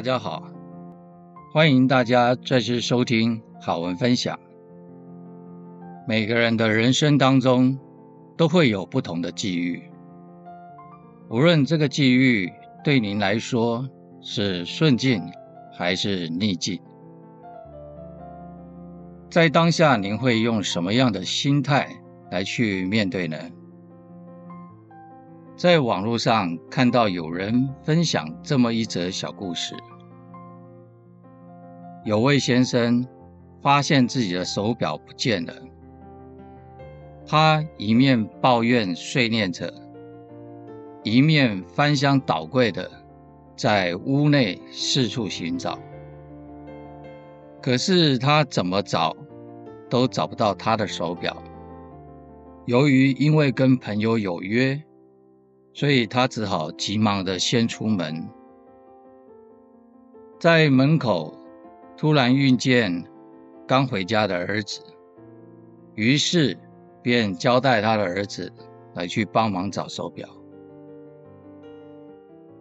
大家好，欢迎大家再次收听好文分享。每个人的人生当中都会有不同的际遇，无论这个际遇对您来说是顺境还是逆境，在当下您会用什么样的心态来去面对呢？在网络上看到有人分享这么一则小故事：有位先生发现自己的手表不见了，他一面抱怨碎念着，一面翻箱倒柜的在屋内四处寻找。可是他怎么找都找不到他的手表。由于因为跟朋友有约。所以他只好急忙的先出门，在门口突然遇见刚回家的儿子，于是便交代他的儿子来去帮忙找手表。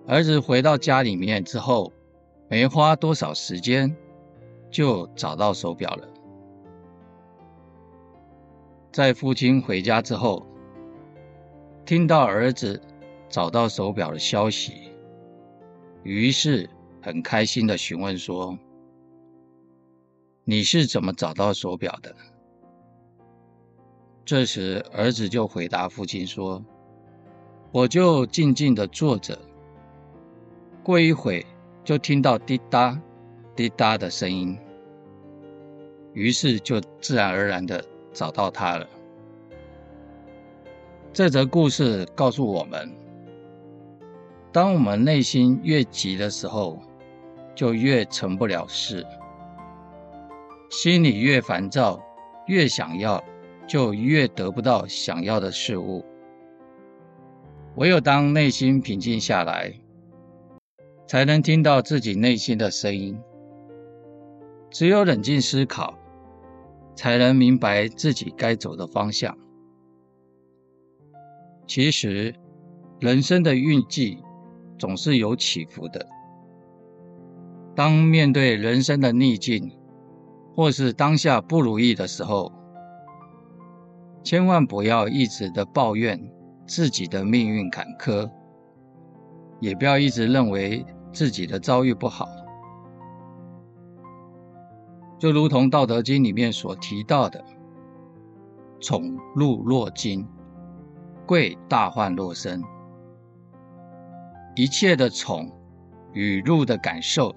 儿子回到家里面之后，没花多少时间就找到手表了。在父亲回家之后，听到儿子。找到手表的消息，于是很开心地询问说：“你是怎么找到手表的？”这时，儿子就回答父亲说：“我就静静地坐着，过一会就听到滴答滴答的声音，于是就自然而然地找到它了。”这则故事告诉我们。当我们内心越急的时候，就越成不了事；心里越烦躁，越想要，就越得不到想要的事物。唯有当内心平静下来，才能听到自己内心的声音。只有冷静思考，才能明白自己该走的方向。其实，人生的运气。总是有起伏的。当面对人生的逆境，或是当下不如意的时候，千万不要一直的抱怨自己的命运坎坷，也不要一直认为自己的遭遇不好。就如同《道德经》里面所提到的：“宠辱若惊，贵大患若身。”一切的宠与辱的感受，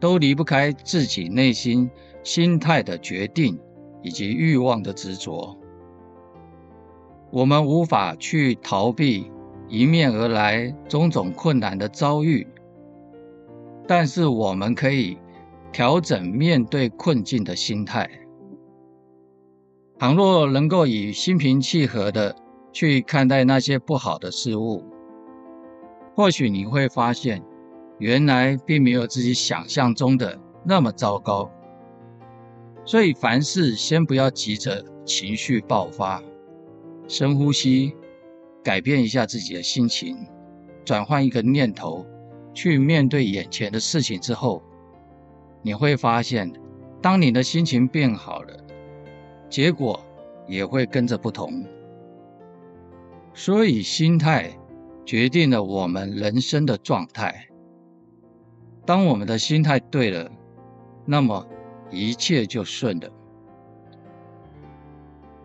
都离不开自己内心心态的决定以及欲望的执着。我们无法去逃避迎面而来种种困难的遭遇，但是我们可以调整面对困境的心态。倘若能够以心平气和的去看待那些不好的事物。或许你会发现，原来并没有自己想象中的那么糟糕。所以凡事先不要急着情绪爆发，深呼吸，改变一下自己的心情，转换一个念头，去面对眼前的事情之后，你会发现，当你的心情变好了，结果也会跟着不同。所以心态。决定了我们人生的状态。当我们的心态对了，那么一切就顺了。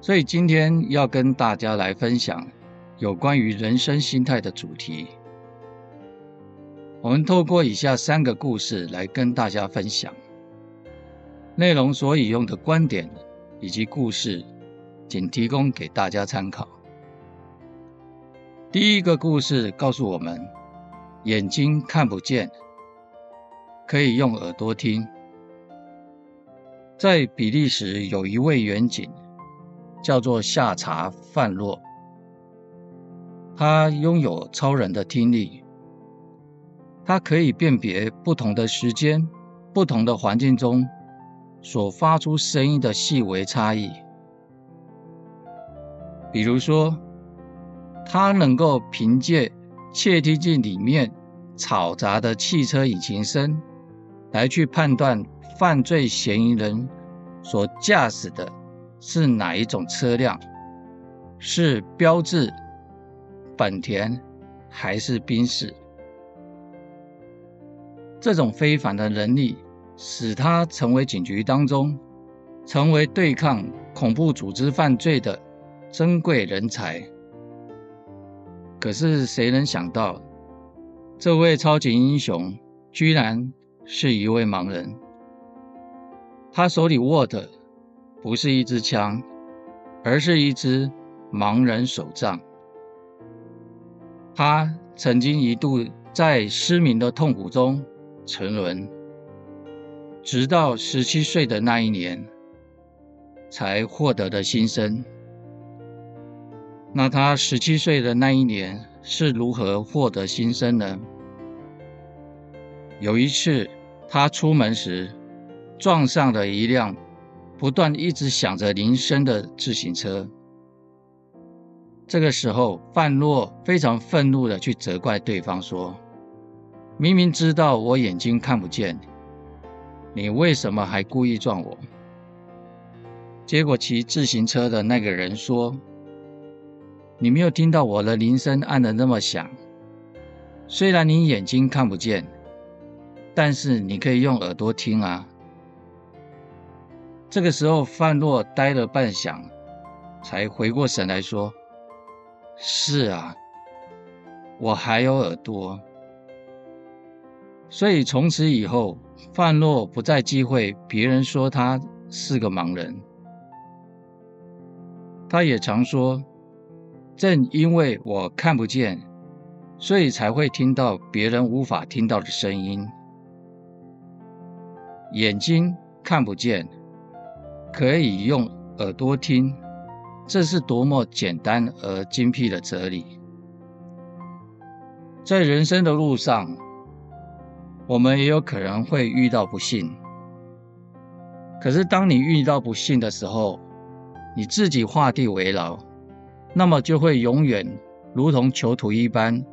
所以今天要跟大家来分享有关于人生心态的主题。我们透过以下三个故事来跟大家分享。内容所引用的观点以及故事，仅提供给大家参考。第一个故事告诉我们：眼睛看不见，可以用耳朵听。在比利时有一位远景，叫做夏查范洛，他拥有超人的听力，他可以辨别不同的时间、不同的环境中所发出声音的细微差异，比如说。他能够凭借窃听器里面嘈杂的汽车引擎声来去判断犯罪嫌疑人所驾驶的是哪一种车辆，是标志、本田还是宾士。这种非凡的能力，使他成为警局当中成为对抗恐怖组织犯罪的珍贵人才。可是谁能想到，这位超级英雄居然是一位盲人？他手里握的不是一支枪，而是一支盲人手杖。他曾经一度在失明的痛苦中沉沦。直到十七岁的那一年，才获得了新生。那他十七岁的那一年是如何获得新生呢？有一次，他出门时撞上了一辆不断一直响着铃声的自行车。这个时候，范洛非常愤怒地去责怪对方说：“明明知道我眼睛看不见。”你为什么还故意撞我？结果骑自行车的那个人说：“你没有听到我的铃声按得那么响。虽然你眼睛看不见，但是你可以用耳朵听啊。”这个时候，范洛呆了半晌，才回过神来说：“是啊，我还有耳朵。”所以从此以后，范洛不再忌讳别人说他是个盲人。他也常说：“正因为我看不见，所以才会听到别人无法听到的声音。眼睛看不见，可以用耳朵听，这是多么简单而精辟的哲理。在人生的路上。”我们也有可能会遇到不幸，可是当你遇到不幸的时候，你自己画地为牢，那么就会永远如同囚徒一般，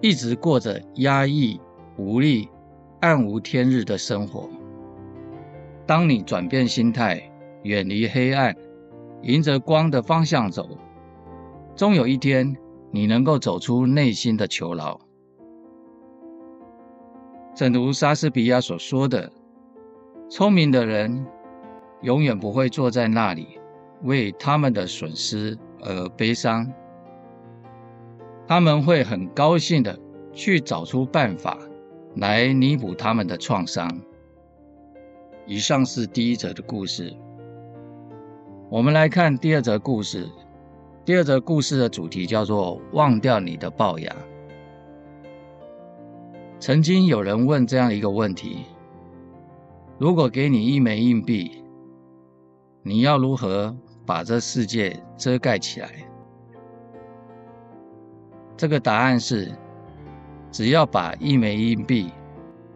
一直过着压抑、无力、暗无天日的生活。当你转变心态，远离黑暗，迎着光的方向走，终有一天，你能够走出内心的囚牢。正如莎士比亚所说的：“聪明的人永远不会坐在那里为他们的损失而悲伤，他们会很高兴地去找出办法来弥补他们的创伤。”以上是第一则的故事。我们来看第二则故事。第二则故事的主题叫做“忘掉你的龅牙”。曾经有人问这样一个问题：如果给你一枚硬币，你要如何把这世界遮盖起来？这个答案是：只要把一枚硬币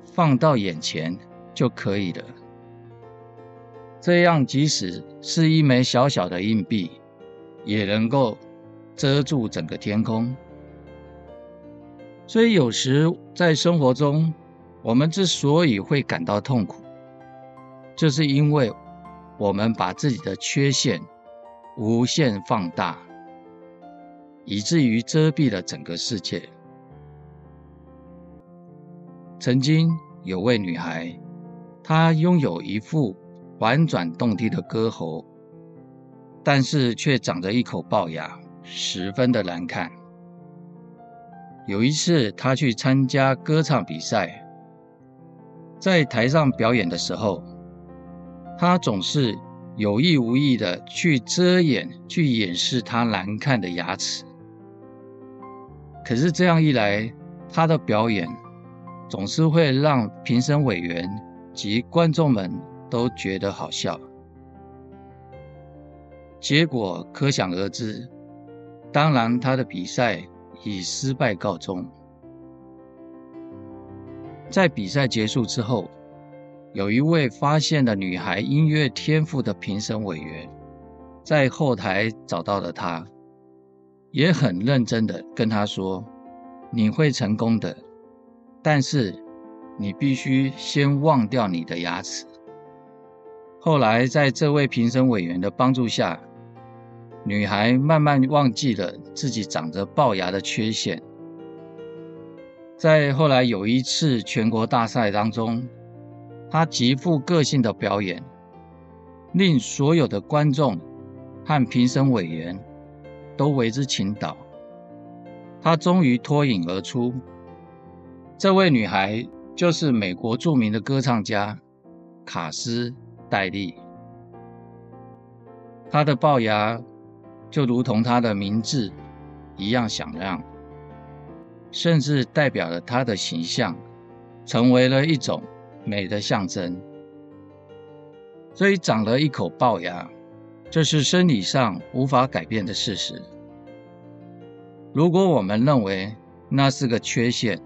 放到眼前就可以了。这样，即使是一枚小小的硬币，也能够遮住整个天空。所以有时在生活中，我们之所以会感到痛苦，就是因为我们把自己的缺陷无限放大，以至于遮蔽了整个世界。曾经有位女孩，她拥有一副婉转动听的歌喉，但是却长着一口龅牙，十分的难看。有一次，他去参加歌唱比赛，在台上表演的时候，他总是有意无意的去遮掩、去掩饰他难看的牙齿。可是这样一来，他的表演总是会让评审委员及观众们都觉得好笑。结果可想而知，当然他的比赛。以失败告终。在比赛结束之后，有一位发现了女孩音乐天赋的评审委员，在后台找到了她，也很认真的跟她说：“你会成功的，但是你必须先忘掉你的牙齿。后来，在这位评审委员的帮助下，女孩慢慢忘记了自己长着龅牙的缺陷。在后来有一次全国大赛当中，她极富个性的表演，令所有的观众和评审委员都为之倾倒。她终于脱颖而出。这位女孩就是美国著名的歌唱家卡斯戴笠，他的龅牙就如同他的名字一样响亮，甚至代表了他的形象，成为了一种美的象征。所以，长了一口龅牙，这是生理上无法改变的事实。如果我们认为那是个缺陷，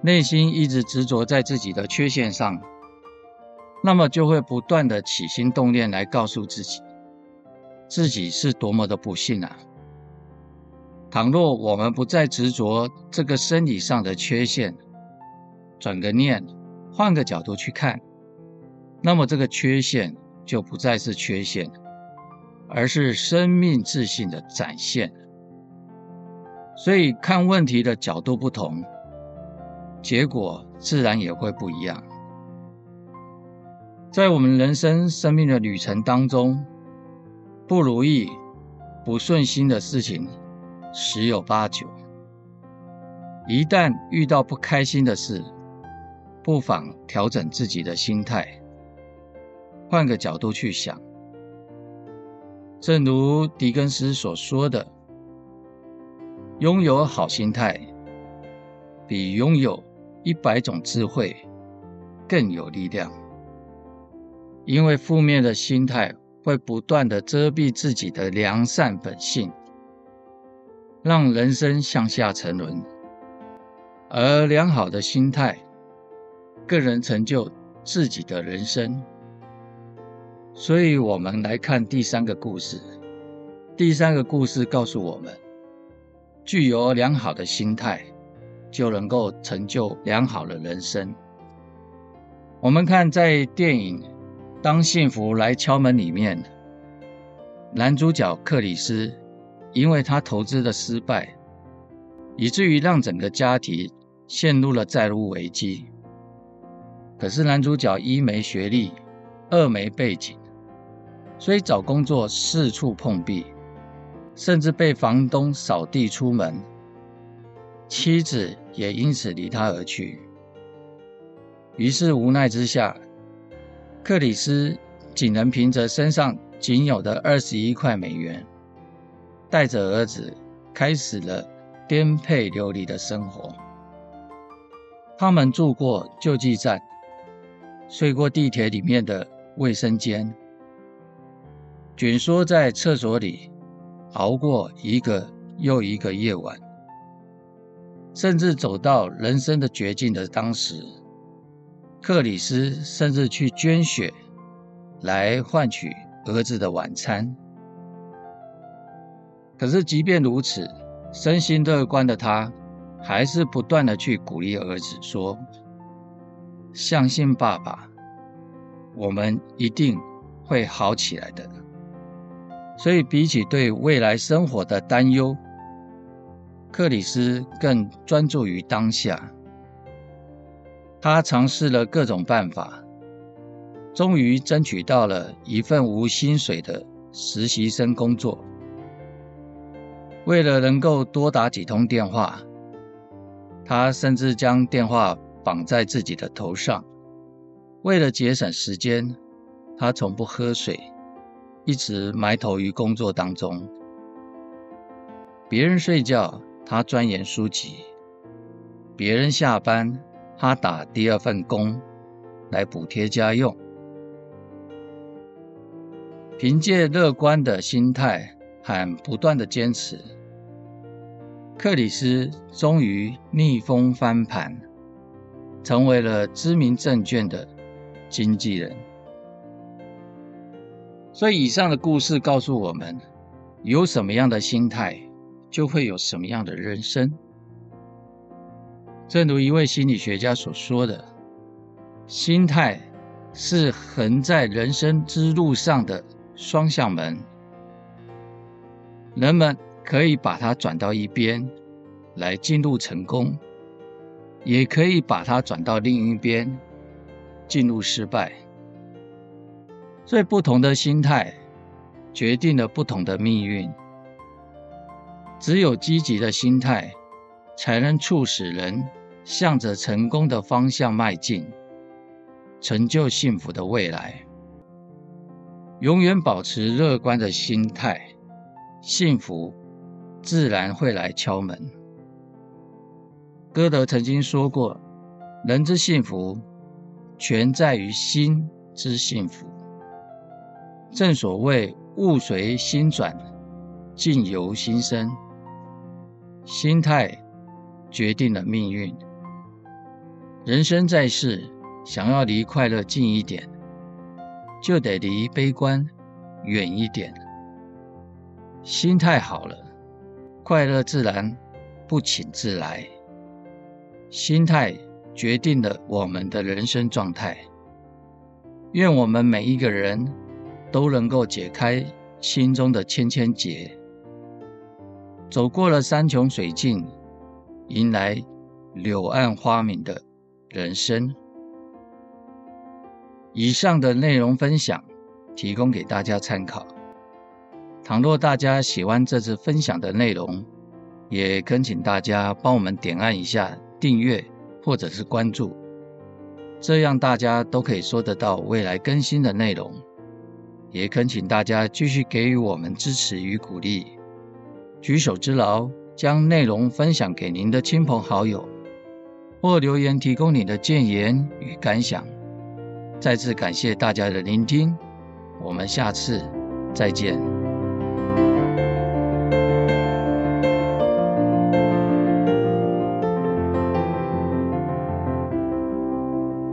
内心一直执着在自己的缺陷上，那么就会不断的起心动念来告诉自己，自己是多么的不幸啊！倘若我们不再执着这个生理上的缺陷，转个念，换个角度去看，那么这个缺陷就不再是缺陷，而是生命自信的展现。所以看问题的角度不同，结果自然也会不一样。在我们人生生命的旅程当中，不如意、不顺心的事情十有八九。一旦遇到不开心的事，不妨调整自己的心态，换个角度去想。正如狄更斯所说的。拥有好心态，比拥有一百种智慧更有力量。因为负面的心态会不断地遮蔽自己的良善本性，让人生向下沉沦。而良好的心态，更能成就自己的人生。所以，我们来看第三个故事。第三个故事告诉我们。具有良好的心态，就能够成就良好的人生。我们看在电影《当幸福来敲门》里面，男主角克里斯，因为他投资的失败，以至于让整个家庭陷入了债务危机。可是男主角一没学历，二没背景，所以找工作四处碰壁。甚至被房东扫地出门，妻子也因此离他而去。于是无奈之下，克里斯仅能凭着身上仅有的二十一块美元，带着儿子开始了颠沛流离的生活。他们住过救济站，睡过地铁里面的卫生间，卷缩在厕所里。熬过一个又一个夜晚，甚至走到人生的绝境的当时，克里斯甚至去捐血来换取儿子的晚餐。可是，即便如此，身心乐观的他，还是不断地去鼓励儿子说：“相信爸爸，我们一定会好起来的。”所以，比起对未来生活的担忧，克里斯更专注于当下。他尝试了各种办法，终于争取到了一份无薪水的实习生工作。为了能够多打几通电话，他甚至将电话绑在自己的头上。为了节省时间，他从不喝水。一直埋头于工作当中，别人睡觉，他钻研书籍；别人下班，他打第二份工来补贴家用。凭借乐观的心态和不断的坚持，克里斯终于逆风翻盘，成为了知名证券的经纪人。所以，以上的故事告诉我们，有什么样的心态，就会有什么样的人生。正如一位心理学家所说的，心态是横在人生之路上的双向门，人们可以把它转到一边来进入成功，也可以把它转到另一边进入失败。最不同的心态，决定了不同的命运。只有积极的心态，才能促使人向着成功的方向迈进，成就幸福的未来。永远保持乐观的心态，幸福自然会来敲门。歌德曾经说过：“人之幸福，全在于心之幸福。”正所谓“物随心转，境由心生”，心态决定了命运。人生在世，想要离快乐近一点，就得离悲观远一点。心态好了，快乐自然不请自来。心态决定了我们的人生状态。愿我们每一个人都能够解开心中的千千结，走过了山穷水尽，迎来柳暗花明的人生。以上的内容分享提供给大家参考。倘若大家喜欢这次分享的内容，也恳请大家帮我们点按一下订阅或者是关注，这样大家都可以收得到未来更新的内容。也恳请大家继续给予我们支持与鼓励，举手之劳，将内容分享给您的亲朋好友，或留言提供你的建言与感想。再次感谢大家的聆听，我们下次再见。